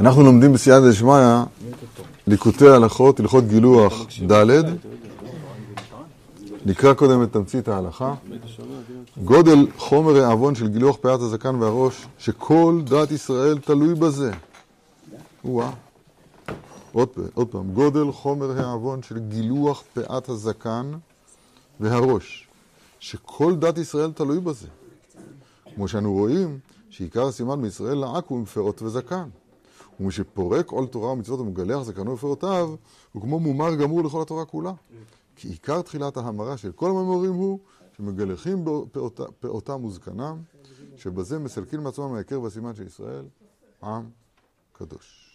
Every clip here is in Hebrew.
אנחנו לומדים בסייעתא דשמיא ליקוטי הלכות, הלכות גילוח ד', נקרא קודם את תמצית ההלכה. גודל חומר העוון של גילוח פאת הזקן והראש, שכל דת ישראל תלוי בזה. וואה. עוד, עוד פעם, גודל חומר העוון של גילוח פאת הזקן והראש, שכל דת ישראל תלוי בזה. כמו שאנו רואים, שעיקר הסימן בישראל לעק הוא מפאות וזקן. ומי שפורק עול תורה ומצוות ומגלח זקנו ופאותיו, הוא כמו מומר גמור לכל התורה כולה. כי עיקר תחילת ההמרה של כל הממורים הוא שמגלחים פאותם וזקנם, שבזה מסלקים מעצמם ההיכר והסימן של ישראל, עם קדוש.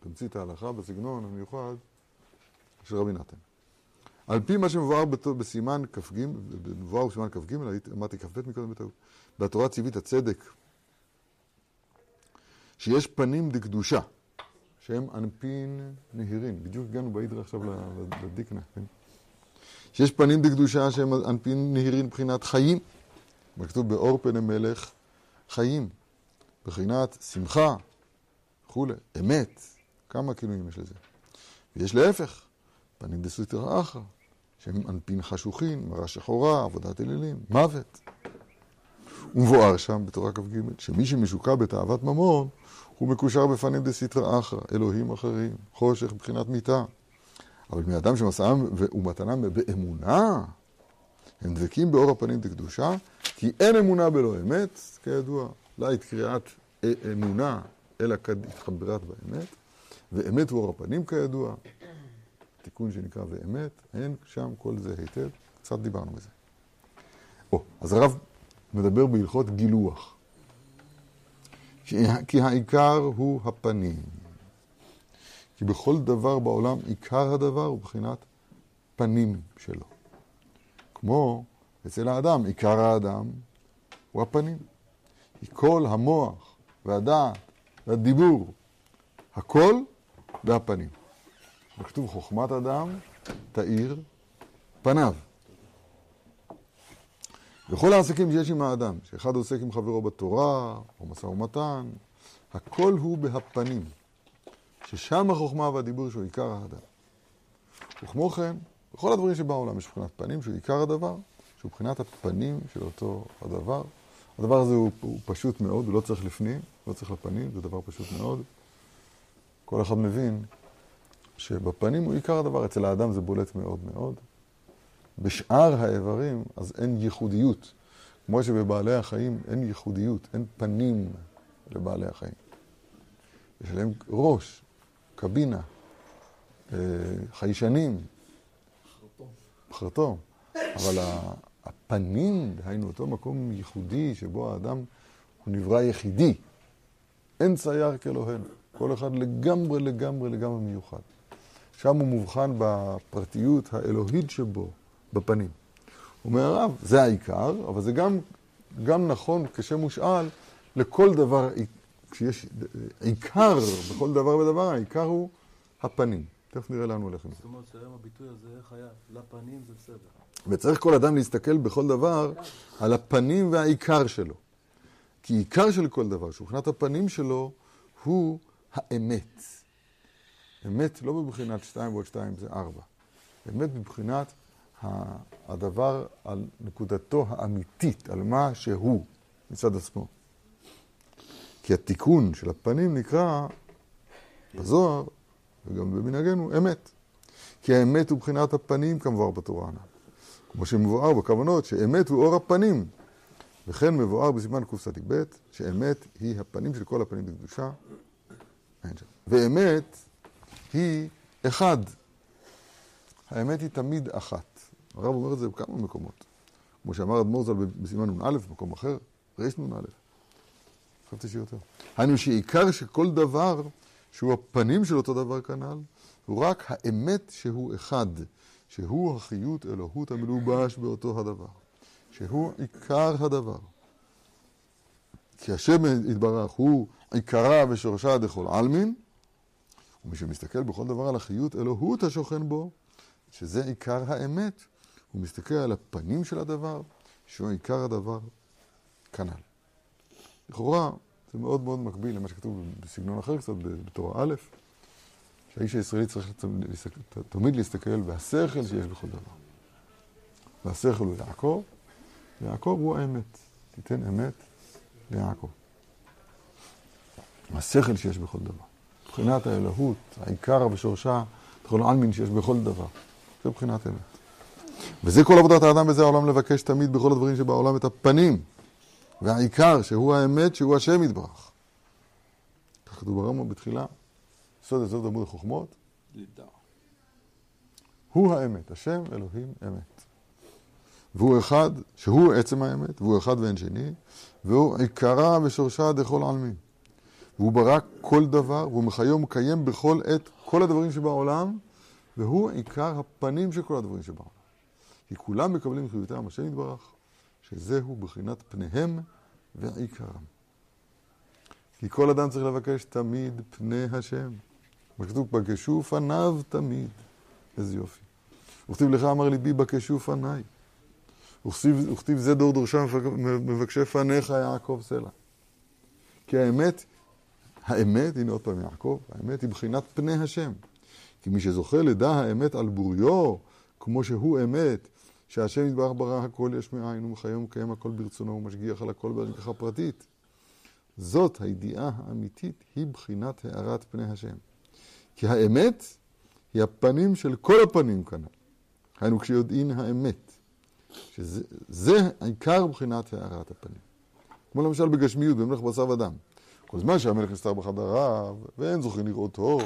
תמצית ההלכה בסגנון המיוחד של רבי נתן. על פי מה שמבואר בסימן כ"ג, מבואר בסימן כ"ג, אמרתי כ"ב מקודם בטעות, בתורה ציווית הצדק, שיש פנים דקדושה, שהם אנפין נהירים. בדיוק הגענו בהידרה עכשיו לדיקנה, כן? שיש פנים דקדושה שהם אנפין נהירים מבחינת חיים. כתוב באור פני מלך חיים, מבחינת שמחה וכולי, אמת, כמה כינויים יש לזה. ויש להפך, פנים דסוטרא אחרא, שהם אנפין חשוכין, מראה שחורה, עבודת אלילים, מוות. ומבואר שם בתורה כ"ג, שמי שמשוקע בתאוות ממון, הוא מקושר בפנים דסיטרא אחרא, אלוהים אחרים, חושך מבחינת מיתה. אבל בני אדם שמסעם ומתנם באמונה, הם דבקים באור הפנים דקדושה, כי אין אמונה בלא אמת, כידוע, לה את קריאת אמונה, אלא התחברת באמת, ואמת הוא אור הפנים כידוע, תיקון שנקרא ואמת, אין שם כל זה היטב, קצת דיברנו בזה. או, אז הרב מדבר בהלכות גילוח. כי העיקר הוא הפנים. כי בכל דבר בעולם עיקר הדבר הוא בחינת פנים שלו. כמו אצל האדם, עיקר האדם הוא הפנים. כי כל המוח והדעת והדיבור, הכל והפנים. וכתוב חוכמת אדם תאיר פניו. וכל העסקים שיש עם האדם, שאחד עוסק עם חברו בתורה, או משא ומתן, הכל הוא בהפנים, ששם החוכמה והדיבור שהוא עיקר האדם. וכמו כן, בכל הדברים שבעולם יש מבחינת פנים שהוא עיקר הדבר, שהוא מבחינת הפנים של אותו הדבר. הדבר הזה הוא, הוא פשוט מאוד, הוא לא צריך לפנים, לא צריך לפנים, זה דבר פשוט מאוד. כל אחד מבין שבפנים הוא עיקר הדבר, אצל האדם זה בולט מאוד מאוד. בשאר האיברים אז אין ייחודיות. כמו שבבעלי החיים אין ייחודיות, אין פנים לבעלי החיים. יש להם ראש, קבינה, אה, חיישנים, חרטום. אבל הפנים, דהיינו אותו מקום ייחודי שבו האדם הוא נברא יחידי. אין צייר כאלוהינו. כל אחד לגמרי, לגמרי, לגמרי מיוחד. שם הוא מובחן בפרטיות האלוהית שבו, בפנים. אומר הרב, זה העיקר, אבל זה גם, גם נכון כשם מושאל לכל דבר, כשיש עיקר בכל דבר ודבר, העיקר הוא הפנים. תכף נראה לאן הולך עם זה. זאת אומרת שהיום הביטוי הזה חייב, לפנים זה בסדר. וצריך כל אדם להסתכל בכל דבר על הפנים והעיקר שלו. כי עיקר של כל דבר, שמבחינת הפנים שלו, הוא האמת. אמת לא בבחינת שתיים ועוד שתיים זה ארבע. אמת בבחינת הדבר על נקודתו האמיתית, על מה שהוא מצד עצמו. כי התיקון של הפנים נקרא בזוהר, וגם במנהגנו, אמת. כי האמת הוא בחינת הפנים כמבואר בתורה הנ"ל. כמו שמבואר בכוונות שאמת הוא אור הפנים. וכן מבואר בסימן קצ"ב שאמת היא הפנים של כל הפנים בקדושה. ואמת היא אחד. האמת היא תמיד אחת. הרב אומר את זה בכמה מקומות. כמו שאמר אדמו"ר ז"ל בסימן נ"א, במקום אחר, ריש נ"א. חשבתי שיותר. היינו שעיקר שכל דבר, שהוא הפנים של אותו דבר כנ"ל, הוא רק האמת שהוא אחד, שהוא החיות אלוהות המלובש באותו הדבר, שהוא עיקר הדבר. כי השם יתברך הוא עיקרה ושורשה דכל עלמין, ומי שמסתכל בכל דבר על החיות אלוהות השוכן בו, שזה עיקר האמת, הוא מסתכל על הפנים של הדבר, שהוא עיקר הדבר כנ"ל. לכאורה, זה מאוד מאוד מקביל למה שכתוב בסגנון אחר קצת, בתורה א', שהאיש הישראלי צריך תמיד להסתכל בהשכל שיש בכל דבר. והשכל הוא יעקב, ויעקב הוא האמת. תיתן אמת ליעקב. השכל שיש בכל דבר. מבחינת האלוהות, העיקר ושורשה, בכל העלמין שיש בכל דבר. זה מבחינת אמת. וזה כל עבודת האדם בזה העולם לבקש תמיד בכל הדברים שבעולם את הפנים. והעיקר, שהוא האמת, שהוא השם יתברך. כך כתוב ברמב"ם בתחילה, סוד יסוד עמוד החוכמות. הוא האמת, השם אלוהים אמת. והוא אחד, שהוא עצם האמת, והוא אחד ואין שני, והוא עיקרה ושורשה דכל עלמין. והוא ברא כל דבר, והוא מחיה ומקיים בכל עת כל הדברים שבעולם, והוא עיקר הפנים של כל הדברים שבעולם. כי כולם מקבלים חיותם השם יתברך, שזהו בחינת פניהם ועיקרם. כי כל אדם צריך לבקש תמיד פני השם. מה כתוב? בקשו פניו תמיד. איזה יופי. וכתיב לך אמר ליבי בקשו פניי. וכתיב זה דור דורשם מבקשי פניך יעקב סלע. כי האמת, האמת, הנה עוד פעם יעקב, האמת היא בחינת פני השם. כי מי שזוכה לדע האמת על בוריו, כמו שהוא אמת, שהשם יתברך ברא הכל יש מאין ומחיה ומקיים הכל ברצונו ומשגיח על הכל בהשגחה פרטית. זאת הידיעה האמיתית, היא בחינת הארת פני השם. כי האמת היא הפנים של כל הפנים כנ"ל. היינו כשיודעין האמת, שזה עיקר בחינת הארת הפנים. כמו למשל בגשמיות, במלך בשר ודם. כל זמן שהמלך נסתר בחדריו, ואין זוכרים לראותו,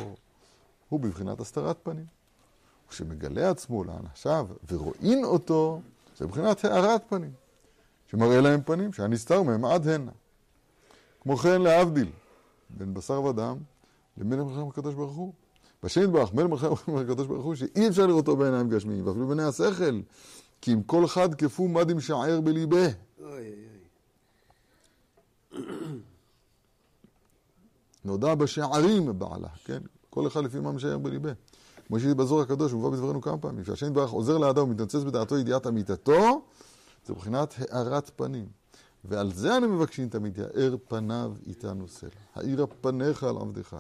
הוא בבחינת הסתרת פנים. וכשמגלה עצמו לאנשיו ורואים אותו, זה מבחינת הארת פנים, שמראה להם פנים שהנסתר מהם עד הנה. כמו כן להבדיל בין בשר ודם לבין מלחם הקדוש ברוך הוא. בשם יתברך, מלך מלחם הקדוש ברוך הוא, שאי אפשר לראותו בעיניים גשמיים, ואפילו בעיני השכל, כי אם כל חד כפו מד עם שער בליבה. נודע בשערים בעלה, כן? כל אחד לפי מה משער בליבה. כמו שיש בזור הקדוש, הוא מובא בדברנו כמה פעמים, שהשם יתברך עוזר לאדם ומתנצץ בדעתו ידיעת אמיתתו, זה מבחינת הארת פנים. ועל זה אנו מבקשים תמיד, יאר פניו איתנו סלע. האירה פניך על עבדך,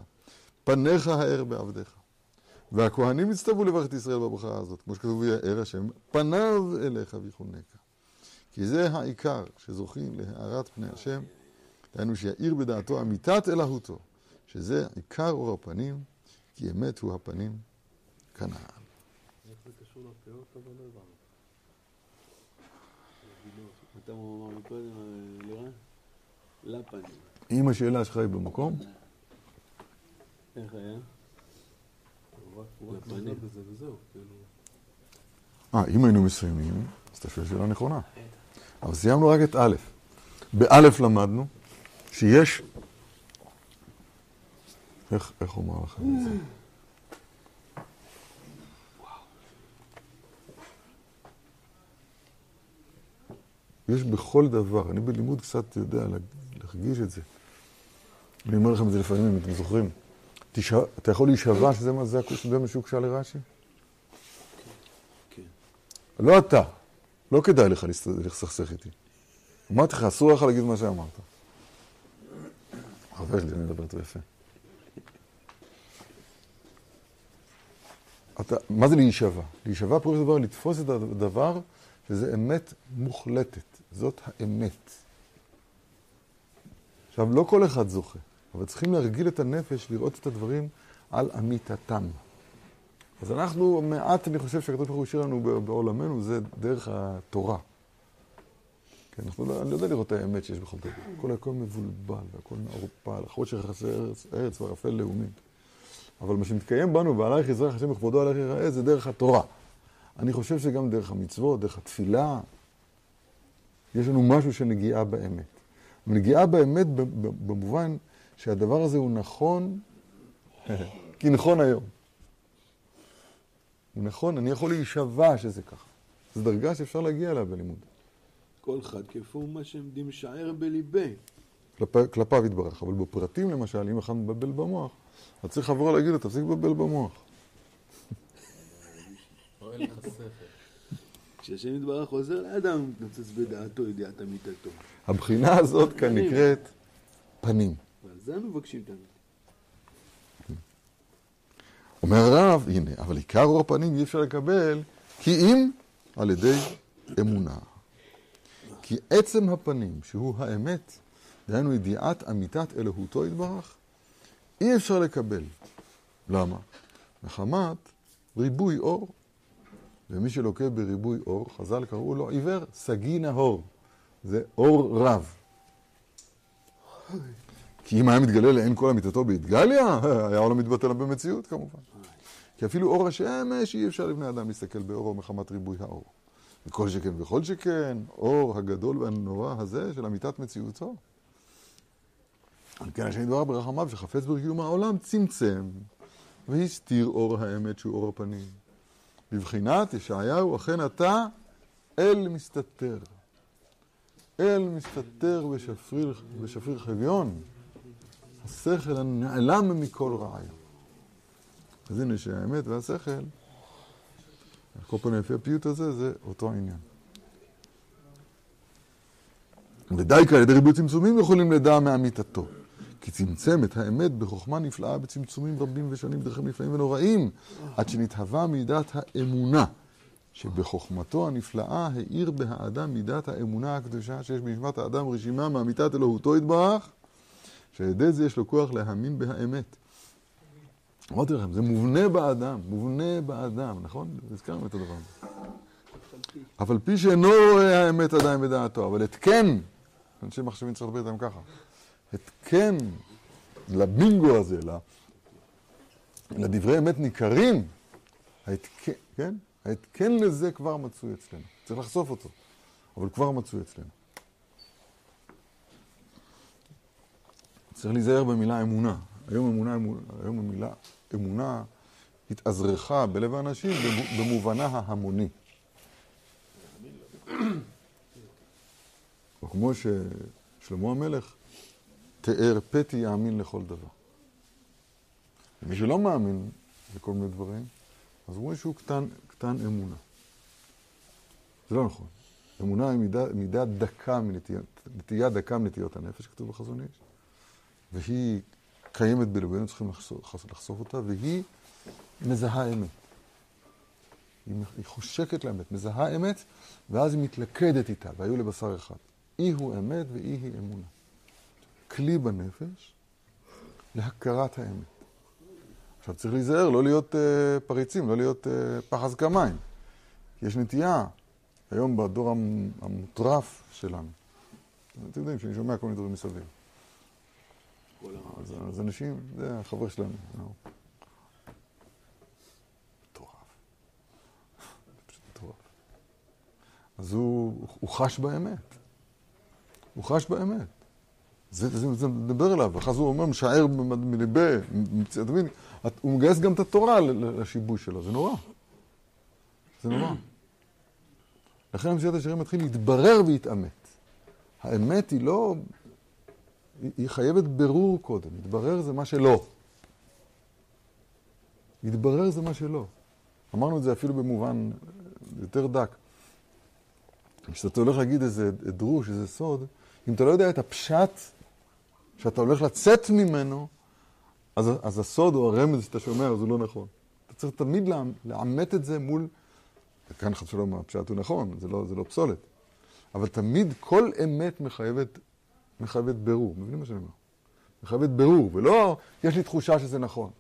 פניך האר בעבדך. והכהנים הצטוו לברך את ישראל בברכה הזאת, כמו שכתוב יאר השם, פניו אליך ויחונקה. כי זה העיקר שזוכים להארת פני השם, דהיינו שיאיר בדעתו אמיתת אלהותו, שזה עיקר אור הפנים, כי אמת הוא הפנים כנען. איך זה קשור לפאות, אבל לא הבנו. אתה אמר מקודם, לירן? לפנים. אם השאלה שלך היא במקום, איך היה? וזהו, כאילו. אה, אם היינו מסיימים, אז אתה שואל שאלה נכונה. אבל סיימנו רק את א'. באלף למדנו שיש... איך, איך אומר לכם את זה? יש בכל דבר, אני בלימוד קצת יודע להרגיש את זה. אני אומר לכם את זה לפעמים, אם אתם זוכרים. תשע, אתה יכול להישבע שזה מה זה, זה מה שהוגשה לרש"י? כן. לא אתה, לא כדאי לך לסכסך איתי. אמרתי לך, אסור לך להגיד מה שאמרת. הרבה שלי, אני מדבר איתו יפה. אתה, מה זה להישבע? להישבע פירוש דבר לתפוס את הדבר שזה אמת מוחלטת. זאת האמת. עכשיו, לא כל אחד זוכה, אבל צריכים להרגיל את הנפש לראות את הדברים על אמיתתם. אז אנחנו, מעט אני חושב שהקדוש ברוך הוא השאיר לנו בעולמנו, זה דרך התורה. כן, אנחנו לא, אני לא יודע לראות את האמת שיש בכל דבר. הכל הכל מבולבל, והכל מעורפל, החושך יחסי ארץ, ארץ וערפל לאומים. אבל מה שמתקיים בנו, ועלייך יזרח השם בכבודו עלייך יראה, זה דרך התורה. אני חושב שגם דרך המצוות, דרך התפילה, יש לנו משהו של נגיעה באמת. נגיעה באמת במובן שהדבר הזה הוא נכון, כי נכון היום. הוא נכון, אני יכול להישבע שזה ככה. זו דרגה שאפשר להגיע אליה בלימוד. כל אחד כפו מה שעמדים שער בליבי. כלפי, כלפיו יתברך. אבל בפרטים למשל, אם אחד מבלבל במוח, אז צריך לבוא להגיד לו, תפסיק לבלבל במוח. או אין לך שכל. כשהשם יתברך עוזר לאדם, הוא מתנצץ בדעתו ידיעת אמיתתו. הבחינה הזאת כאן נקראת הפנים. ועל זה אנו מבקשים את האמת. אומר הרב, הנה, אבל עיקר אור הפנים אי אפשר לקבל כי אם על ידי אמונה. כי עצם הפנים, שהוא האמת, דהיינו ידיעת אמיתת אלוהותו יתברך, אי אפשר לקבל. למה? מחמת ריבוי אור. ומי שלוקה בריבוי אור, חז"ל קראו לו עיוור, סגי נהור. זה אור רב. כי אם היה מתגלה לעין כל אמיתתו בהתגליה, היה העולם מתבטל במציאות כמובן. כי אפילו אור השמש אי אפשר לבני אדם להסתכל באורו מחמת ריבוי האור. וכל שכן וכל שכן, אור הגדול והנורא הזה של אמיתת מציאותו. על כן השם יתברך ברחמיו שחפץ בקיום העולם צמצם והסתיר אור האמת שהוא אור הפנים. בבחינת ישעיהו אכן אתה אל מסתתר. אל מסתתר בשפריר, בשפריר חביון. השכל הנעלם מכל רעיון. אז הנה שהאמת והשכל, כל פנים לפי הפיוט הזה, זה אותו עניין. ודייקה על ידי ריבוי צמצומים יכולים לדע מאמיתתו. כי צמצם את האמת בחוכמה נפלאה בצמצומים רבים ושונים, דרכים נפלאים ונוראים, עד שנתהווה מידת האמונה, שבחוכמתו הנפלאה האיר בהאדם מידת האמונה הקדושה שיש בנשמת האדם רשימה מאמיתת אלוהותו יתברך, שעל ידי זה יש לו כוח להאמין בהאמת. אמרתי לכם, זה מובנה באדם, מובנה באדם, נכון? הזכרנו את הדבר הזה. אף על פי שאינו רואה האמת עדיין בדעתו, אבל התקן, אנשי מחשבים צריך לדבר איתם ככה, התקן לבינגו הזה, לדברי אמת ניכרים, ההתקן, כן? ההתקן לזה כבר מצוי אצלנו. צריך לחשוף אותו, אבל כבר מצוי אצלנו. צריך להיזהר במילה אמונה. היום אמונה, היום המילה אמונה התאזרחה בלב האנשים במובנה ההמוני. או כמו ששלמה המלך תיאר, פתי יאמין לכל דבר. מי שלא מאמין לכל מיני דברים, אז אומרים שהוא קטן, קטן אמונה. זה לא נכון. אמונה היא מידה, מידה דקה מנטיות, נטייה דקה מנטיות הנפש, כתוב בחזון איש, והיא קיימת בלבנו, צריכים לחשוף, לחשוף אותה, והיא מזהה אמת. היא, היא חושקת לאמת, מזהה אמת, ואז היא מתלכדת איתה, והיו לבשר אחד. אי הוא אמת ואי היא אמונה. כלי בנפש להכרת האמת. עכשיו צריך להיזהר, לא להיות uh, פריצים, לא להיות uh, פחז כמיים. יש נטייה, היום בדור המוטרף שלנו, אתם יודעים שאני שומע כל מיני דברים מסביב. אז, אז אנשים, זה החבר שלנו. מטורף. פשוט מטורף. אז הוא, הוא חש באמת. הוא חש באמת. זה, זה, זה מדבר אליו, אחרי זה הוא אומר, משער מליבי, אתה מבין? הוא מגייס גם את התורה לשיבוש שלו, זה נורא. זה נורא. לכן המציאת השירים מתחיל להתברר והתעמת. האמת היא לא היא חייבת ברור קודם. להתברר זה מה שלא. להתברר זה מה שלא. אמרנו את זה אפילו במובן יותר דק. כשאתה הולך להגיד איזה דרוש, איזה סוד, אם אתה לא יודע את הפשט שאתה הולך לצאת ממנו, אז, אז הסוד או הרמז שאתה שומע, אז הוא לא נכון. אתה צריך תמיד לאמת את זה מול, וכאן חד שלום הפשט הוא נכון, זה לא, זה לא פסולת. אבל תמיד כל אמת מחייבת מחייבת ברור, מבינים מה שאני אומר? מחייבת ברור, ולא יש לי תחושה שזה נכון.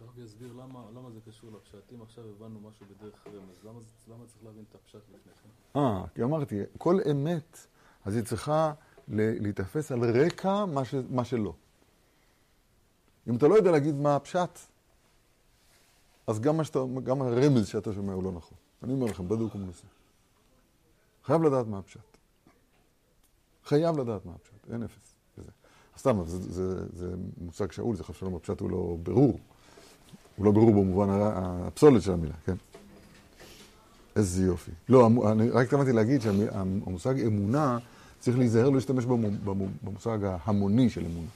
הרב יסביר למה, למה זה קשור לפשט. אם עכשיו הבנו משהו בדרך רמז, למה, למה צריך להבין את הפשט לפני כן? אה, כי אמרתי, כל אמת, אז היא צריכה להיתפס על רקע מה, ש, מה שלא. אם אתה לא יודע להגיד מה הפשט, אז גם, שאתה, גם הרמז שאתה שומע הוא לא נכון. אני אומר לכם, בדוק ומנוסה. חייב לדעת מה הפשט. חייב לדעת מה הפשט, אין אפס. וזה. סתם, זה, זה, זה מושג שאול, זה חשוב הפשט הוא לא ברור. הוא לא ברור במובן הפסולת של המילה, כן? איזה יופי. לא, אני רק התכוונתי להגיד שהמושג אמונה, צריך להיזהר לא להשתמש במושג ההמוני של אמונה.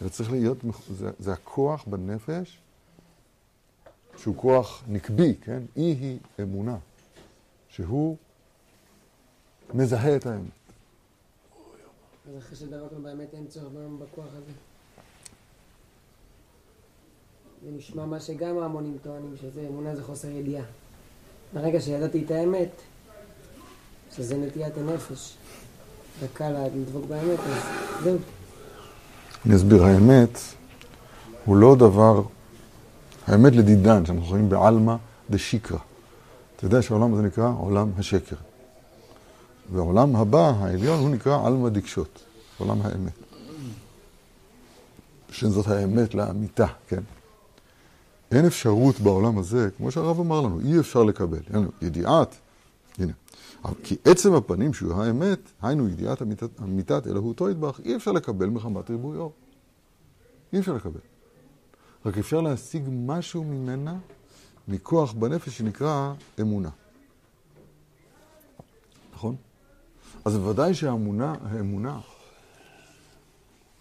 זה צריך להיות, זה, זה הכוח בנפש, שהוא כוח נקבי, כן? אי היא אמונה, שהוא מזהה את האמת. זה נשמע מה שגם ההמונים טוענים, שזה אמונה זה חוסר ידיעה. ברגע שידעתי את האמת, שזה נטיית הנפש, וקל לדבוק באמת, אז זהו. אני אסביר, האמת הוא לא דבר, האמת לדידן, שאנחנו חיים בעלמא דשיקרא. אתה יודע שהעולם הזה נקרא עולם השקר. והעולם הבא, העליון, הוא נקרא עלמא דקשות, עולם האמת. שזאת האמת לאמיתה, כן? אין אפשרות בעולם הזה, כמו שהרב אמר לנו, אי אפשר לקבל. ידיעת, הנה. כי עצם הפנים שהוא האמת, היינו ידיעת אמיתת אלוהותו ידבח, אי אפשר לקבל מחמת ריבוי אור. אי אפשר לקבל. רק אפשר להשיג משהו ממנה מכוח בנפש שנקרא אמונה. נכון? אז בוודאי שהאמונה, האמונה,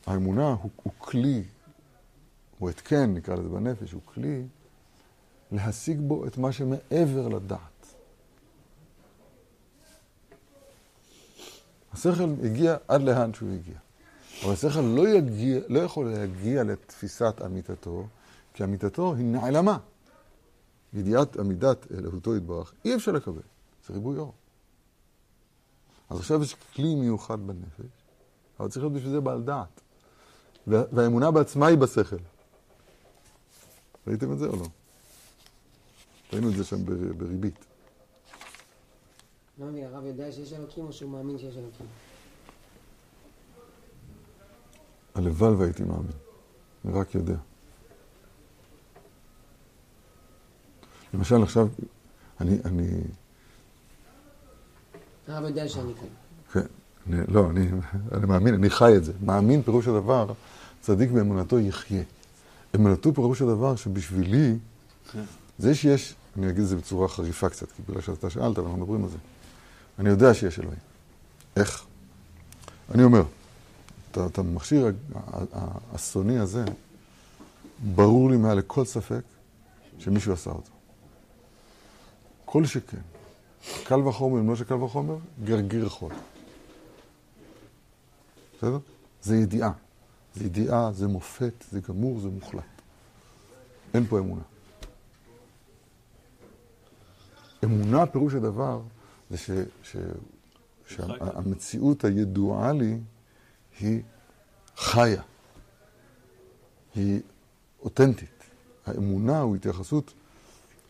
האמונה הוא, הוא כלי, הוא התקן, נקרא לזה בנפש, הוא כלי להשיג בו את מה שמעבר לדעת. השכל הגיע עד לאן שהוא הגיע. אבל השכל לא, יגיע, לא יכול להגיע לתפיסת אמיתתו, כי אמיתתו היא נעלמה. ידיעת עמידת אלוהותו יתברך, אי אפשר לקבל, זה ריבוי אור. אז עכשיו יש כלי מיוחד בנפש, אבל צריך להיות בשביל זה בעל דעת. והאמונה בעצמה היא בשכל. ראיתם את זה או לא? ראינו את זה שם בריבית. לא מבין, הרב יודע שיש אלוקים או שהוא מאמין שיש אלוקים? הלוואי והייתי מאמין, אני רק יודע. למשל עכשיו, אני, אני... הרב יודע שאני כאן. כן, אני, לא, אני, אני מאמין, אני חי את זה. מאמין פירוש הדבר, צדיק באמונתו יחיה. אמונתו פירוש הדבר שבשבילי, זה שיש, אני אגיד את זה בצורה חריפה קצת, כי בגלל שאתה שאלת, ואנחנו מדברים על זה. אני יודע שיש אלוהים. איך? אני אומר, את המכשיר האסוני הזה, ברור לי מעל לכל ספק שמישהו עשה אותו. כל שכן. קל וחומר, אם לא שקל וחומר, גרגיר חול. בסדר? זה ידיעה. זה ידיעה, זה מופת, זה גמור, זה מוחלט. אין פה אמונה. אמונה, פירוש הדבר, זה ש, ש, שהמציאות הידועה לי היא חיה, היא אותנטית. האמונה הוא התייחסות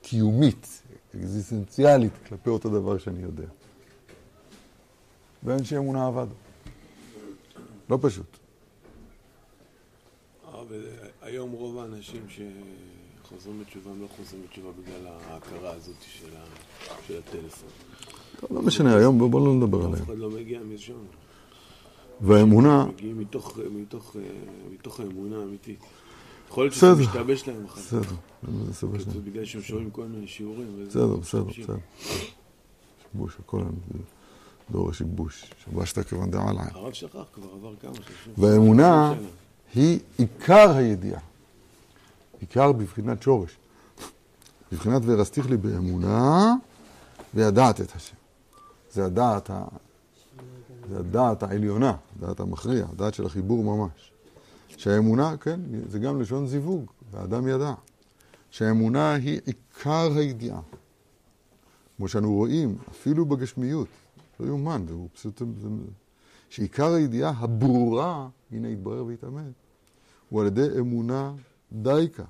קיומית, אקזיסטנציאלית, כלפי אותו דבר שאני יודע. ואנשי אמונה עבדו. לא פשוט. היום רוב האנשים שחוזרים בתשובה הם לא חוזרים בתשובה בגלל ההכרה הזאת של, הטלפון. טוב, לא משנה, היום בואו לא נדבר עליהם. אף אחד לא מגיע משם. והאמונה... מגיעים מתוך, מתוך, מתוך האמונה האמיתית. יכול להיות שזה משתבש להם אחר כך. בסדר, זה מסתבש להם. בגלל שהם שומעים כל מיני שיעורים. בסדר, בסדר, בסדר. שיבוש, הכל דור השיבוש. שבשת כיוון דעה עליי. הרב שכח, כבר עבר כמה שנים. והאמונה היא עיקר הידיעה. עיקר בבחינת שורש. בבחינת ורסתיך לי באמונה וידעת את השם. זה הדעת, ה... זה הדעת העליונה, הדעת המכריע, הדעת של החיבור ממש. שהאמונה, כן, זה גם לשון זיווג, והאדם ידע. שהאמונה היא עיקר הידיעה. כמו שאנו רואים, אפילו בגשמיות, לא יאומן, זה פשוט... זה, שעיקר הידיעה הברורה, הנה יתברר ויתאמת, הוא על ידי אמונה דייקה,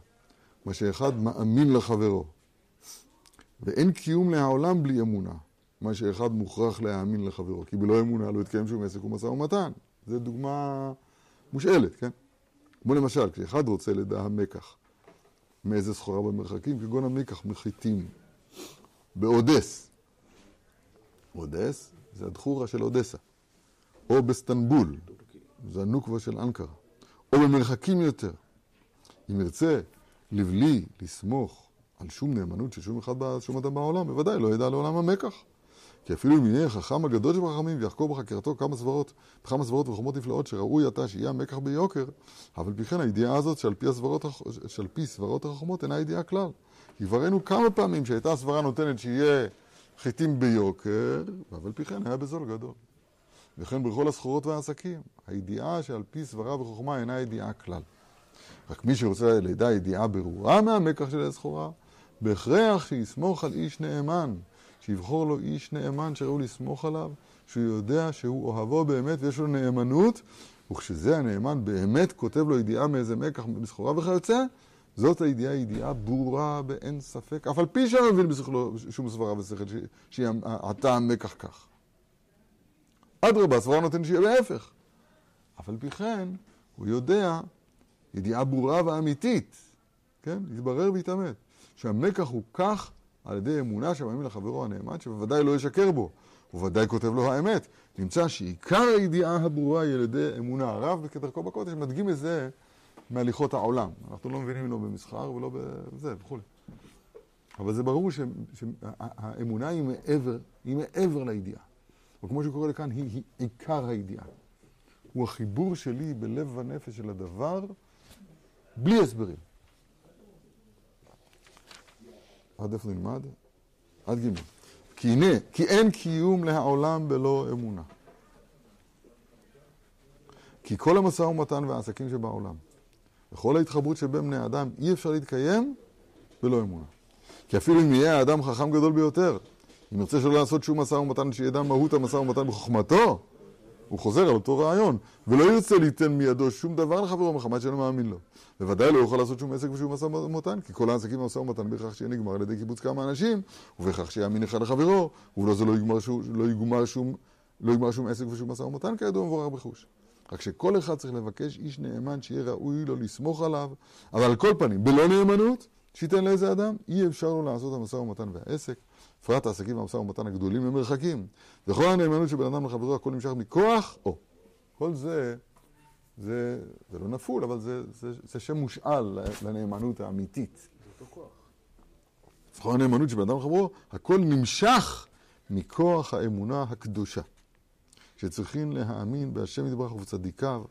מה שאחד מאמין לחברו. ואין קיום לעולם בלי אמונה, מה שאחד מוכרח להאמין לחברו, כי בלא אמונה לא יתקיים שום עסק ומשא ומתן. זו דוגמה מושאלת, כן? כמו למשל, כשאחד רוצה לדע המקח מאיזה סחורה במרחקים, כגון המקח מחיתים באודס. אודס זה הדחורה של אודסה. או בסטנבול, זה הנוקבה של אנקרה. או במרחקים יותר. אם ירצה לבלי לסמוך על שום נאמנות של שום אחד, שום אדם בעולם, בוודאי לא ידע לעולם המקח. כי אפילו אם יהיה החכם הגדול שבחכמים ויחקור בחקירתו כמה סברות, בכמה סברות וחומות נפלאות שראוי עתה שיהיה המקח ביוקר, אבל פי כן הידיעה הזאת שעל פי, הסברות, שעל פי סברות החכמות אינה ידיעה כלל. יבראנו כמה פעמים שהייתה הסברה נותנת שיהיה חיטים ביוקר, אבל פי כן היה בזול גדול. וכן בכל הסחורות והעסקים. הידיעה שעל פי סברה וחוכמה אינה ידיעה כלל. רק מי שרוצה לידע ידיעה ברורה מהמקח של הסחורה, בהכרח שיסמוך על איש נאמן, שיבחור לו איש נאמן שראוי לסמוך עליו, שהוא יודע שהוא אוהבו באמת ויש לו נאמנות, וכשזה הנאמן באמת כותב לו ידיעה מאיזה מקח בסחורה וכיוצא, זאת הידיעה ידיעה ברורה באין ספק, אף על פי שאני מבין בשכלו שום סברה ושכל, שהיא הטעם מקח כך. אדרבה, הסברה נותן שיהיה בהפך. אף על פי כן, הוא יודע ידיעה ברורה ואמיתית, כן? יתברר ויתאמת, שהמקח הוא כך על ידי אמונה שמאמין לחברו הנאמן, שבוודאי לא ישקר בו, הוא ודאי כותב לו האמת. נמצא שעיקר הידיעה הברורה היא על ידי אמונה הרב, וכדרכו בקודש מדגים את זה מהליכות העולם. אנחנו לא מבינים לא במסחר ולא בזה וכולי. אבל זה ברור שהאמונה היא מעבר, היא מעבר לידיעה. או כמו שקורא לכאן, היא, היא עיקר הידיעה. הוא החיבור שלי בלב ונפש של הדבר, בלי הסברים. עד איפה נלמד? עד ג' כי הנה, כי אין קיום להעולם בלא אמונה. כי כל המשא ומתן והעסקים שבעולם, וכל ההתחברות שבין בני אדם, אי אפשר להתקיים בלא אמונה. כי אפילו אם יהיה האדם חכם גדול ביותר, אם ירצה שלא לעשות שום משא ומתן, שידע מהות המשא ומתן בחוכמתו, הוא חוזר על אותו רעיון, ולא ירצה ליתן מידו שום דבר לחברו מחמת שאינו מאמין לו. בוודאי לא יוכל לעשות שום עסק ושום משא ומתן, כי כל העסקים במשא ומתן בהכרח שיהיה נגמר על ידי קיבוץ כמה אנשים, ובהכרח שיאמין אחד לחברו, ובלא זה לא יגמר שום, לא יגמר שום, לא יגמר שום עסק ושום משא ומתן, כידוע מבורר בחוש. רק שכל אחד צריך לבקש איש נאמן שיהיה ראוי לו לסמוך עליו, אבל על כל פנים, בלא נאמנות, שייתן לאיזה אדם, אי אפשר לו לעשות המשא ומתן והעסק. בפרט העסקים והמשא ומתן הגדולים הם מרחקים. וכל הנאמנות של בן אדם לחברו, הכל נמשך מכוח, או. כל זה, זה, זה לא נפול, אבל זה, זה, זה שם מושאל לנאמנות האמיתית. זה אותו כוח. בכל הנאמנות של בן אדם לחברו, הכל נמשך מכוח האמונה הקדושה. שצריכים להאמין בהשם יתברך ובצדיקיו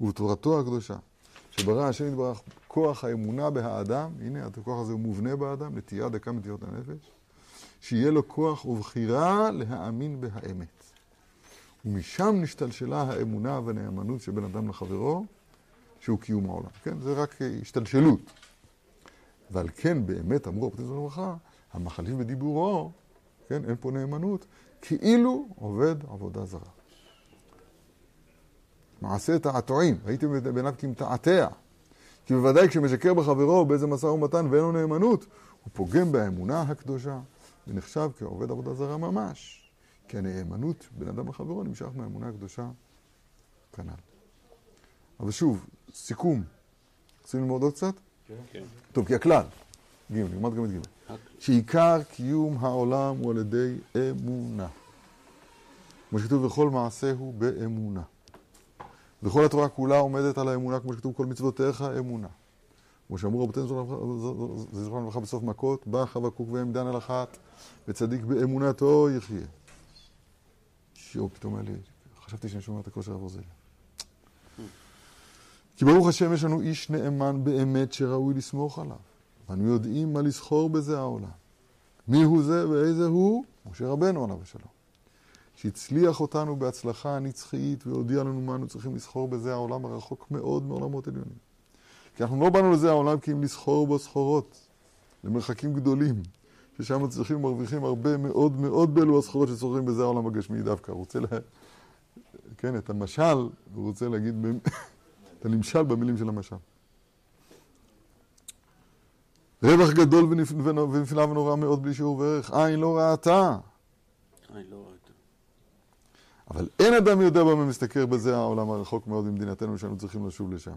ובתורתו הקדושה. שברא השם יתברך כוח האמונה בהאדם, הנה הכוח הזה הוא מובנה באדם, נטייה דקה מנטיות הנפש. שיהיה לו כוח ובחירה להאמין בהאמת. ומשם נשתלשלה האמונה והנאמנות של בן אדם לחברו, שהוא קיום העולם. כן, זה רק השתלשלות. ועל כן באמת אמרו הפתיחה לברכה, המחליף בדיבורו, כן, אין פה נאמנות, כאילו עובד עבודה זרה. מעשה תעתועים, הייתם בעיניו כמתעתע. כי בוודאי כשמשקר בחברו באיזה משא ומתן ואין לו נאמנות, הוא פוגם באמונה הקדושה. ונחשב כעובד עבודה זרה ממש. כי הנאמנות בין אדם לחברו נמשך מהאמונה הקדושה כנ"ל. אבל שוב, סיכום. רוצים ללמוד עוד קצת? כן. טוב, כי הכלל, ג', נלמד גם את ג', שעיקר קיום העולם הוא על ידי אמונה. כמו שכתוב, וכל מעשה הוא באמונה. וכל התורה כולה עומדת על האמונה, כמו שכתוב, כל מצוותיך אמונה. כמו שאמרו רבותינו זיכרונם לברכה בסוף מכות, בא חבקוק והם דן על אחת, וצדיק באמונתו יחיה. שיו, פתאום היה לי, חשבתי שאני שומע את הקול של אברזל. כי ברוך השם יש לנו איש נאמן באמת שראוי לסמוך עליו. ואנו יודעים מה לסחור בזה העולם. מי הוא זה ואיזה הוא? משה רבנו עליו השלום. שהצליח אותנו בהצלחה נצחית והודיע לנו מה אנו צריכים לסחור בזה העולם הרחוק מאוד מעולמות עליונים. כי אנחנו לא באנו לזה העולם כי אם לסחור בו סחורות, למרחקים גדולים, ששם צריכים ומרוויחים הרבה מאוד מאוד באלו הסחורות שסוחרים בזה העולם הגשמי דווקא. הוא רוצה, לה... כן, את המשל, הוא רוצה להגיד, את הנמשל במילים של המשל. רווח גדול ונפלא ונורא מאוד בלי שיעור וערך, עין לא ראתה. עין לא ראתה. אבל אין אדם יודע במה מסתכר בזה העולם הרחוק מאוד ממדינתנו שאנו צריכים לשוב לשם.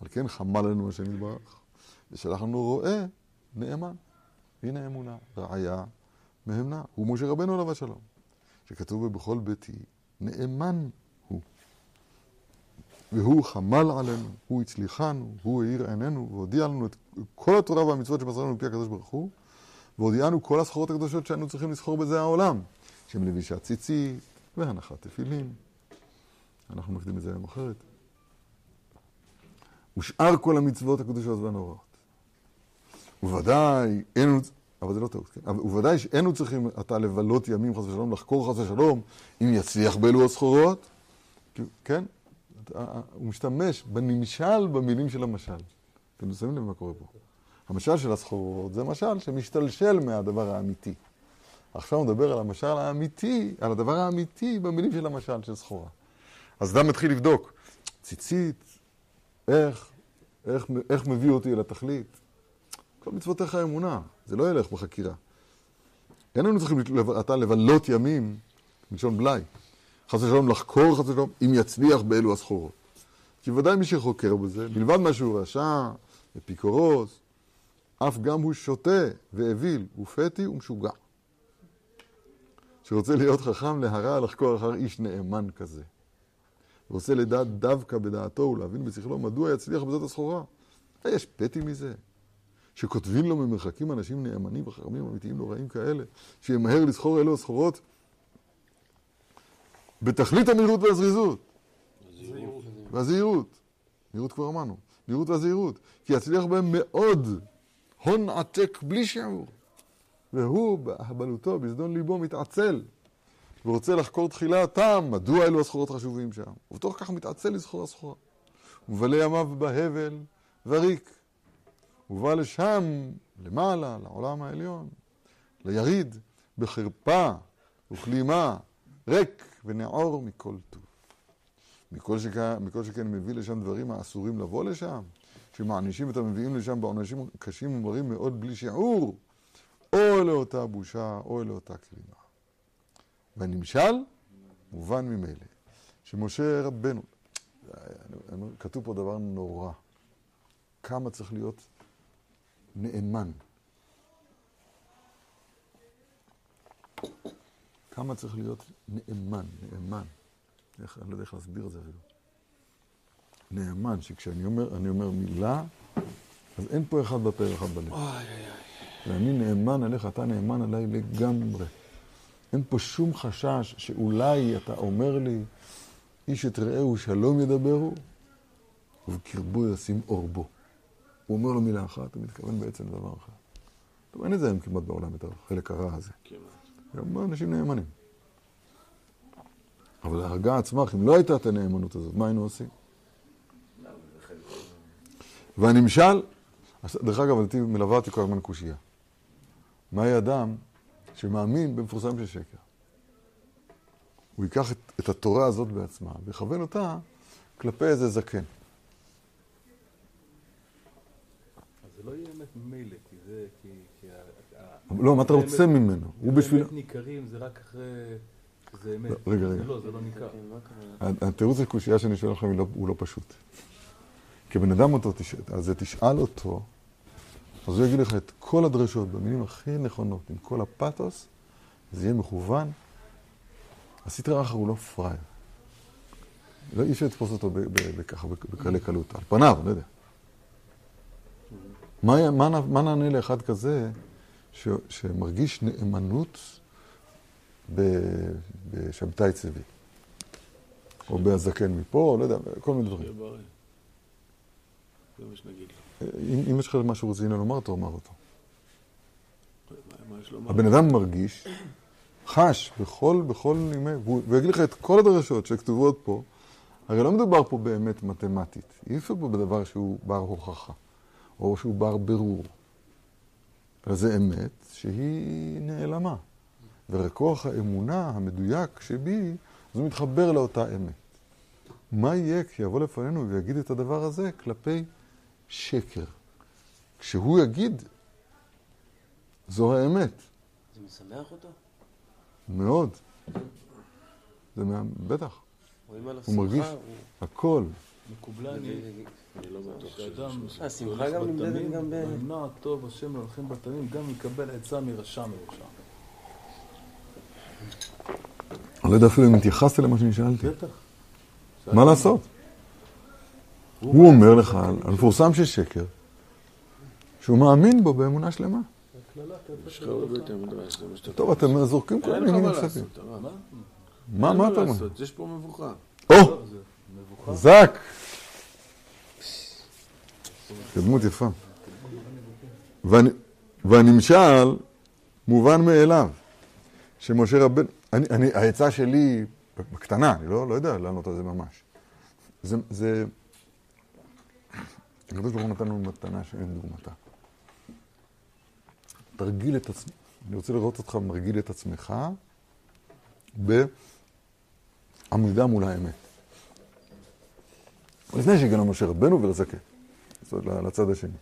על כן חמל לנו השם יתברך, ושלח לנו רועה נאמן. הנה אמונה, ראיה מהמנה. הוא משה רבנו עליו השלום, שכתוב בכל ביתי, נאמן הוא. והוא חמל עלינו, הוא הצליחנו, הוא האיר עינינו, והודיע לנו את כל התורה והמצוות שמסר לנו מפי הקדוש ברוך הוא, והודיענו כל הסחורות הקדושות שאנו צריכים לסחור בזה העולם, שהם לבישת ציצית והנחת תפילין. אנחנו מקדים את זה היום אחרת. ושאר כל המצוות הקדושות והנוראות. ובוודאי אין, אבל זה לא טעות, כן? ובוודאי שאינו צריכים אתה לבלות ימים חס ושלום, לחקור חס ושלום, אם יצליח באלו הסחורות, כן? אתה- הוא משתמש בנמשל במילים של המשל. אתם שמים לב מה קורה פה. המשל של הסחורות זה משל שמשתלשל מהדבר האמיתי. עכשיו הוא מדבר על המשל האמיתי, על הדבר האמיתי במילים של המשל של סחורה. אז אדם מתחיל לבדוק, ציצית, איך, איך, איך מביא אותי אל התכלית? כל מצוותיך אמונה, זה לא ילך בחקירה. אין לנו צריכים אתה לבלות ימים, מלשון בלאי. חס ושלום לחקור, חס ושלום, אם יצליח באלו הסחורות. כי ודאי מי שחוקר בזה, מלבד מה שהוא רשע, אפיקורוס, אף גם הוא שוטה ואוויל, ופתי ומשוגע. שרוצה להיות חכם להרע לחקור אחר איש נאמן כזה. ורוצה לדעת דווקא בדעתו ולהבין בשכלו מדוע יצליח בזאת הסחורה. יש פתי מזה. שכותבים לו ממרחקים אנשים נאמנים וחכמים אמיתיים נוראים כאלה, שימהר לסחור אלו הסחורות בתכלית המהירות והזריזות. והזהירות. מהירות כבר אמרנו. מהירות והזהירות. כי יצליח בהם מאוד הון עתק בלי שיעור. והוא בהבלותו, בזדון ליבו, מתעצל. ורוצה לחקור תחילה טעם, מדוע אלו הסחורות חשובים שם. ובתוך כך מתעצל לסחור הסחורה. ומבלה ימיו בהבל וריק. ובא לשם, למעלה, לעולם העליון, ליריד, בחרפה וכלימה, ריק ונעור מכל טוב. מכל שכן, מכל שכן מביא לשם דברים האסורים לבוא לשם, שמענישים את המביאים לשם בעונשים קשים ומרים מאוד בלי שיעור, או לאותה בושה או לאותה כלימה. והנמשל מובן ממילא, שמשה רבנו, כתוב פה דבר נורא, כמה צריך להיות נאמן. כמה צריך להיות נאמן, נאמן. איך, אני לא יודע איך להסביר את זה אפילו. נאמן, שכשאני אומר, אני אומר מילה, אז אין פה אחד בפה ואחד בלב. אוי, אוי, אוי. ואני נאמן עליך, אתה נאמן עליי לגמרי. אין פה שום חשש שאולי אתה אומר לי, איש את רעהו שלום ידברו, ובקרבו ישים אור בו. הוא אומר לו מילה אחת, הוא מתכוון בעצם לדבר אחר. טוב, אין את זה היום כמעט בעולם, את החלק הרע הזה. כמעט. גם אנשים נאמנים. אבל ההרגעה עצמה, אם לא הייתה את הנאמנות הזאת, מה היינו עושים? והנמשל, דרך אגב, מלווה אותי כל הזמן קושייה. מהי אדם שמאמין במפורסם של שקר? הוא ייקח את, את התורה הזאת בעצמה ויכוון אותה כלפי איזה זקן. אז זה לא יהיה אמת ממילא, כי זה, כי... כי ה- לא, מה אתה רוצה ממנו? הוא בשביל... האמת ניכרים זה רק אחרי... שזה אמת. לא, רגע, זה רגע. לא, זה לא ניכר. התירוץ לקושייה שאני שואל לכם הוא לא- הוא לא פשוט. כי בן אדם אותו, אז זה תשאל אותו, אז הוא יגיד לך את כל הדרשות במילים הכי נכונות, עם כל הפתוס, זה יהיה מכוון. הסטרה אחר הוא לא פראייר. לא אי אפשר לתפוס אותו בק- בקלי קלות. על פניו, לא יודע. מה, מה, מה נענה לאחד כזה ש, שמרגיש נאמנות בשבתאי צבי? או בהזקן מפה, לא יודע, כל מיני דברים. זה מה שנגיד לו. אם, יש לך משהו רציני לומר, תאמר אותו. הבן אדם מרגיש, חש, בכל, בכל ימי, והוא והוא יגיד לך את כל הדרשות שכתובות פה, הרי לא מדובר פה באמת מתמטית. אי אפשר פה בדבר שהוא בר הוכחה, או שהוא בר ברור. אלא זה אמת שהיא נעלמה. ורק כוח האמונה המדויק שבי, אז הוא מתחבר לאותה אמת. מה יהיה כשיבוא לפנינו ויגיד את הדבר הזה כלפי שקר? כשהוא יגיד, זו האמת. זה משמח אותו? מאוד. זה מה... בטח, הוא מרגיש הכל. מקובלני, אני לא בטוח שאדם שיש- שמחה שהולך גם נמדדת גם ב- וימנע טוב השם להולכים בתמים, גם יקבל עצה מרשע מרשע. אני לא יודע אפילו אם התייחסת למה שאני שאלתי. בטח. מה לעשות? הוא אומר לך על על מפורסם של שקר, שהוא מאמין בו באמונה שלמה. טוב, אתם זורקים כל מיני נוספים. מה? מה אתה אומר? יש פה מבוכה. או, לא. זק! התקדמות יפה. והנ- והנמשל מובן מאליו שמשה רבנו, העצה שלי בקטנה, אני לא, לא יודע לענות על זה ממש. זה, זה, הקדוש ברוך הוא נתן לנו מתנה שאין דוגמתה. תרגיל את עצמך, אני רוצה לראות אותך מרגיל את עצמך בעמידה מול האמת. לפני שהגענו משה רבנו ולזקן, לצד השני.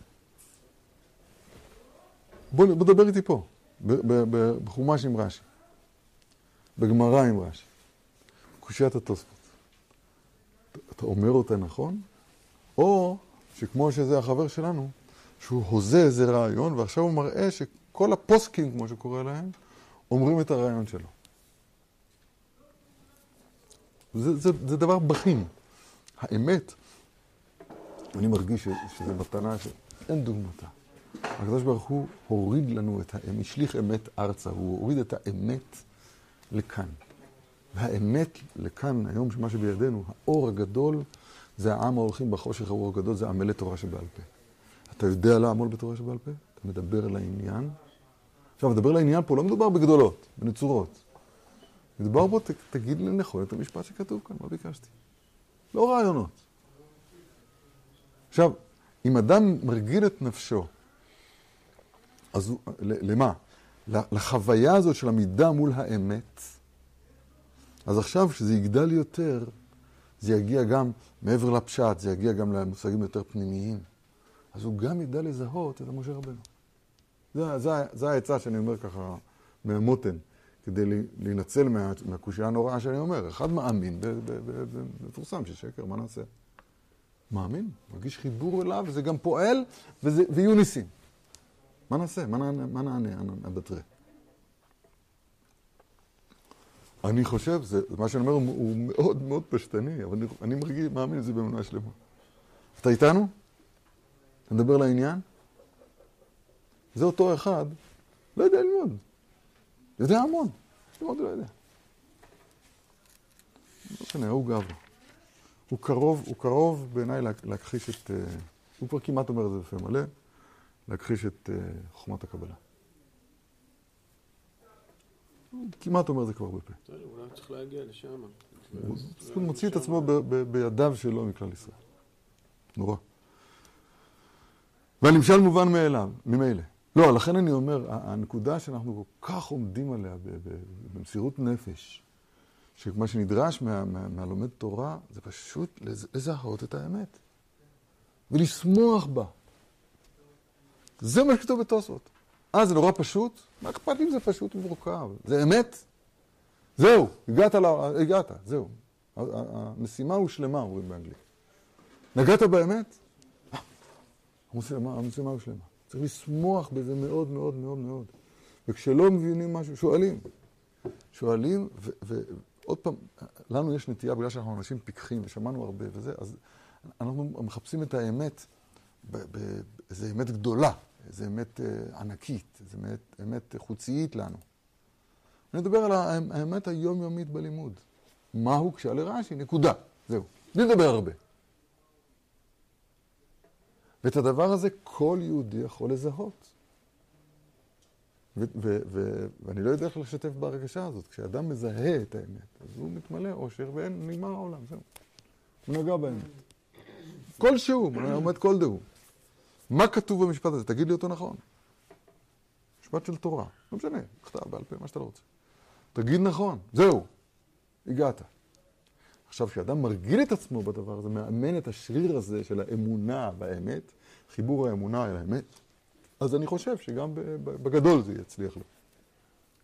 בוא, בוא דבר איתי פה, בחומש עם רש"י, בגמרא עם רש"י, קושיית התוספות. אתה אומר אותה נכון, או שכמו שזה החבר שלנו, שהוא הוזה איזה רעיון, ועכשיו הוא מראה שכל הפוסקים, כמו שקורא להם, אומרים את הרעיון שלו. זה, זה, זה דבר בכין. האמת, אני מרגיש ש- שזו מתנה שאין דוגמתה. הקדוש ברוך הוא הוריד לנו את האמת, השליך אמת ארצה, הוא הוריד את האמת לכאן. והאמת לכאן, היום מה שבידינו, האור הגדול, זה העם ההולכים בחושך, האור הגדול זה עמלי תורה שבעל פה. אתה יודע לעמול בתורה שבעל פה? אתה מדבר לעניין. עכשיו, מדבר לעניין פה, לא מדובר בגדולות, בנצורות. מדובר בו, ת, תגיד לי נכון את המשפט שכתוב כאן, מה ביקשתי? לא רעיונות. עכשיו, אם אדם מרגיל את נפשו, אז הוא, למה? לחוויה הזאת של עמידה מול האמת, אז עכשיו, כשזה יגדל יותר, זה יגיע גם מעבר לפשט, זה יגיע גם למושגים יותר פנימיים. אז הוא גם ידע לזהות את המשה רבנו. זה, זה, זה העצה שאני אומר ככה מהמותן, כדי להינצל מה, מהקושייה הנוראה שאני אומר. אחד מאמין, מפורסם ששקר, מה נעשה? מאמין, מרגיש חיבור אליו, וזה גם פועל, וזה, ויהיו ניסים. מה נעשה? מה נענה, מה נענה הבטרה? אני חושב, זה, מה שאני אומר הוא, הוא מאוד מאוד פשטני, אבל אני, אני מרגיש, מאמין בזה באמונה שלמה. אתה איתנו? אתה מדבר לעניין? זה אותו אחד, לא יודע ללמוד. יודע המון, ללמוד לא יודע. לא משנה, הוא גברה. הוא קרוב, הוא קרוב בעיניי לה- להכחיש את... אה, הוא כבר כמעט אומר את זה בפה מלא, להכחיש את אה, חוכמת הקבלה. כמעט אומר זה כבר בפה. אולי צריך להגיע לשם. הוא מוציא את עצמו בידיו שלו מכלל ישראל. נורא. והנמשל מובן מאליו, ממילא. לא, לכן אני אומר, הנקודה שאנחנו כל כך עומדים עליה במסירות נפש, שמה שנדרש מה, מה, מהלומד תורה, זה פשוט לז- לזהות את האמת. ולשמוח בה. זה מה שכתוב בתוספות. אה, זה נורא פשוט? מה אכפת לי אם זה פשוט ומורכב? זה אמת? זהו, הגעת, לה, הגעת, זהו. המשימה הושלמה, אומרים באנגלית. נגעת באמת? המשימה, המשימה הושלמה. צריך לשמוח בזה מאוד מאוד מאוד מאוד. וכשלא מבינים משהו, שואלים. שואלים, ועוד פעם, לנו יש נטייה, בגלל שאנחנו אנשים פיקחים ושמענו הרבה וזה, אז אנחנו מחפשים את האמת באיזו אמת גדולה, איזו אמת אה, ענקית, איזו אמת, אמת חוציית לנו. אני מדבר על האמ- האמת היומיומית בלימוד. מהו כשעלה רש"י? נקודה. זהו. בלי לדבר הרבה. ואת הדבר הזה כל יהודי יכול לזהות. ואני לא יודע איך לשתף בהרגשה הזאת. כשאדם מזהה את האמת, אז הוא מתמלא אושר ואין, נגמר העולם, זהו. הוא נגע באמת. כלשהו, עומד כל דהו. מה כתוב במשפט הזה? תגיד לי אותו נכון. משפט של תורה, לא משנה, בכתב, בעל פה, מה שאתה לא רוצה. תגיד נכון, זהו, הגעת. עכשיו, כשאדם מרגיל את עצמו בדבר הזה, מאמן את השריר הזה של האמונה באמת, חיבור האמונה אל האמת, אז אני חושב שגם בגדול זה יצליח לו.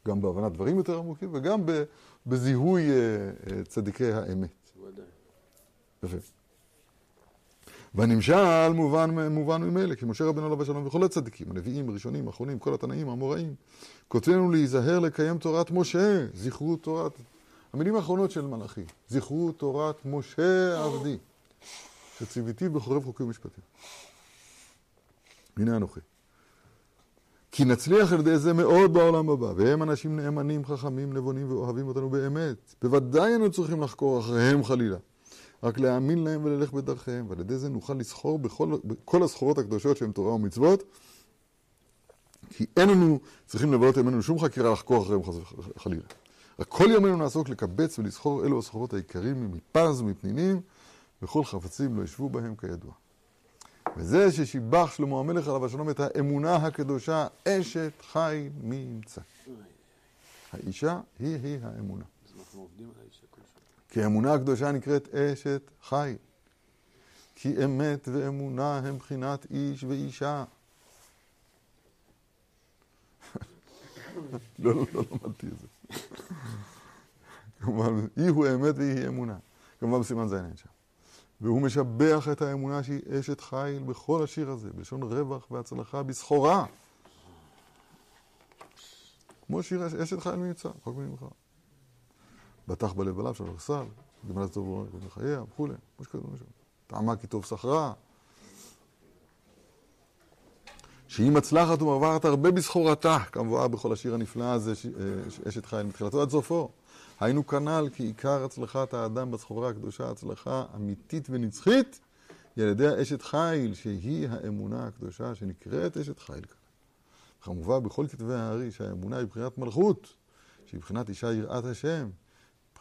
גם בהבנת דברים יותר עמוקים וגם בזיהוי אה, אה, צדיקי האמת. ודאי. יפה. והנמשל מובן, מובן ממילא, כי משה רבנו עליו השלום וכל הצדיקים, הנביאים, הראשונים, האחרונים, כל התנאים, האמוראים, כותבים לנו להיזהר לקיים תורת משה, זכרו תורת... המילים האחרונות של מלאכי, זכרו תורת משה עבדי, שציוויתיו בחורב חוקים ומשפטים. הנה אנוכי. כי נצליח על ידי זה מאוד בעולם הבא, והם אנשים נאמנים, חכמים, נבונים ואוהבים אותנו באמת. בוודאי אנו צריכים לחקור אחריהם חלילה. רק להאמין להם וללך בדרכיהם, ועל ידי זה נוכל לסחור בכל, בכל הסחורות הקדושות שהן תורה ומצוות, כי אין לנו צריכים לבלות ימינו שום חקירה לחקור אחריהם חס וחלילה. רק כל ימינו נעסוק לקבץ ולסחור אלו הסחורות העיקרים מפז ומפנינים, וכל חפצים לא ישבו בהם כידוע. וזה ששיבח שלמה המלך עליו השלום את האמונה הקדושה, אשת חי מי ימצא. האישה היא-היא האמונה. אז אנחנו עובדים על האיש הכל שם. כי האמונה הקדושה נקראת אשת חי. כי אמת ואמונה הם בחינת איש ואישה. לא, לא, לא למדתי את זה. כמובן, היא הוא אמת והיא אמונה. כמובן בסימן זין אין שם. והוא משבח את האמונה שהיא אשת חיל בכל השיר הזה, בלשון רווח והצלחה בסחורה. כמו שיר אשת חיל מיוצא, חוק מנמחה. בטח בלב עליו שלח סל, גמלת טוב ורון כל חייה, וכולי, כמו שכתוב משהו. טעמה כי טוב שכרה. שהיא מצלחת ומרווחת הרבה בסחורתה, כמבואר בכל השיר הנפלא הזה, אה, ש- אשת חיל, מתחילתו עד סופו. היינו כנ"ל כי עיקר הצלחת האדם בסחורה הקדושה, הצלחה אמיתית ונצחית, היא על ידי האשת חיל, שהיא האמונה הקדושה שנקראת אשת חיל כאן. כמובן בכל כתבי הארי שהאמונה היא בחינת מלכות, שהיא בחינת אישה יראת השם,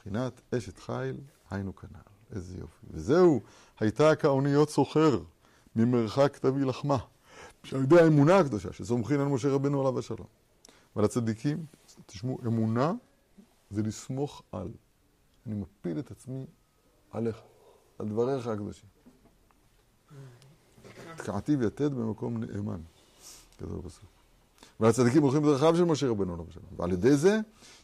בחינת אשת חיל, היינו כנ"ל. איזה יופי. וזהו, הייתה כאוניות סוחר, ממרחק תביא לחמה. שעל ידי האמונה הקדושה, שסומכין על משה רבנו עליו השלום. ועל הצדיקים, תשמעו, אמונה זה לסמוך על. אני מפיל את עצמי עליך, על דבריך הקדושים. תקעתיו יתד במקום נאמן, כזה בפסוק. והצדיקים הולכים בדרכיו של משה רבנו עליו השלום. ועל ידי זה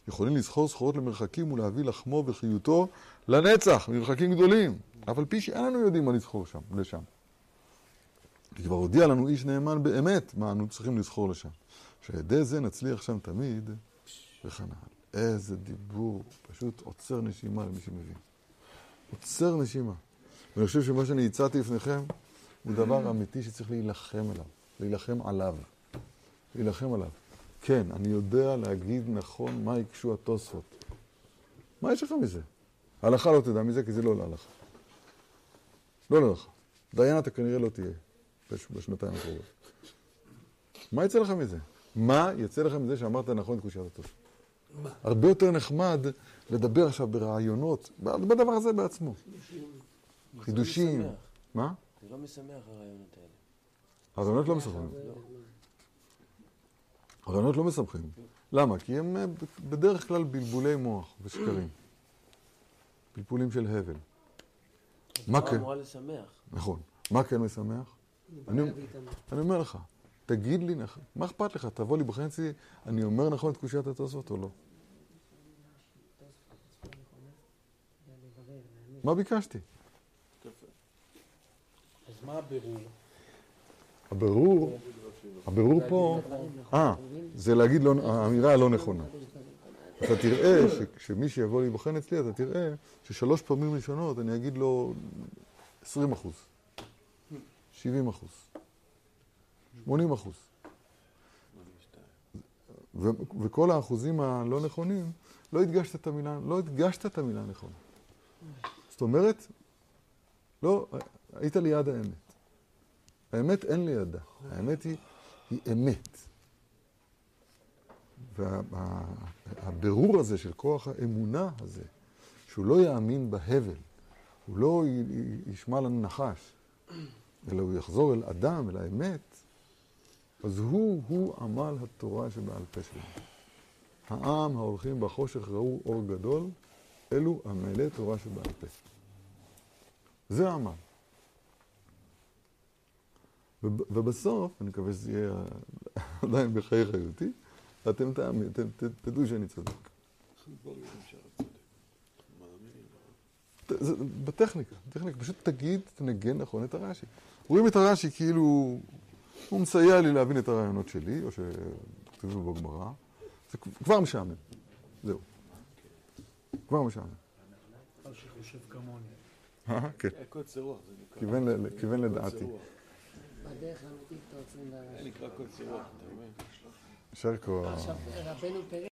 יכולים לסחור סחורות למרחקים ולהביא לחמו וחיותו לנצח, מרחקים גדולים. אף על פי שאין לנו יודעים מה לסחור שם, לשם. כי כבר הודיע לנו איש נאמן באמת מה אנו צריכים לסחור לשם. שעל ידי זה נצליח שם תמיד וכן הלאה. איזה דיבור, פשוט עוצר נשימה למי שמבין. עוצר נשימה. ואני חושב שמה שאני הצעתי לפניכם הוא דבר אמיתי שצריך להילחם עליו, להילחם עליו. להילחם עליו. כן, אני יודע להגיד נכון מה הקשו התוספות. מה יש לך מזה? ההלכה לא תדע מזה, כי זה לא להלכה. לא להלכה. דיין אתה כנראה לא תהיה בש- בשנתיים הקרובות. מה יצא לך מזה? מה יצא לך מזה שאמרת נכון את קושיית התוספות? הרבה יותר נחמד לדבר עכשיו ברעיונות, בדבר הזה בעצמו. חידושים. משמח. מה? זה לא משמח הרעיונות האלה. הרעיונות לא משמחים. הרעיונות לא משמחים. למה? כי הם אה, בדרך כלל בלבולי מוח ושקרים. פלפולים של הבל. מה כן? אמורה לשמח. נכון. מה כן משמח? אני, אני אומר לך, תגיד לי, מה אכפת לך? תבוא לי בחצי, אני אומר נכון את קושיית התוספות או לא? מה ביקשתי? אז מה הבירור? הבירור, הבירור פה, אה, זה להגיד לא, האמירה הלא נכונה. אתה תראה שכשמי שיבוא להיבחן אצלי, אתה תראה ששלוש פעמים ראשונות אני אגיד לו 20 אחוז, 70 אחוז, 80 אחוז. וכל האחוזים הלא נכונים, לא הדגשת את המילה, לא הדגשת את המילה הנכונה. זאת אומרת, לא, היית ליד האמת. האמת אין לידה, האמת היא, היא אמת. והבירור הזה של כוח האמונה הזה, שהוא לא יאמין בהבל, הוא לא ישמע לנחש, אלא הוא יחזור אל אדם, אל האמת, אז הוא, הוא עמל התורה שבעל פה שלנו. העם ההולכים בחושך ראו אור גדול, אלו עמלי תורה שבעל פה. זה העמל. וב- ובסוף, אני מקווה שזה יהיה עדיין בחיי חיותי, אתם תדעו שאני צודק. בטכניקה, בטכניקה, פשוט תגיד, תנגן נכון את הרש"י. רואים את הרש"י כאילו הוא מסייע לי להבין את הרעיונות שלי, או שכתבו בגמרא, זה כבר משעמם, זהו. כבר משעמם. שחושב כמוני. אה, כן, אה. כיוון לדעתי. בדרך לאמיתית אתה עוצרים זה לרש"י. נקרא קוצר רוח, אתה מבין? יישר כוח. עכשיו רבנו פירש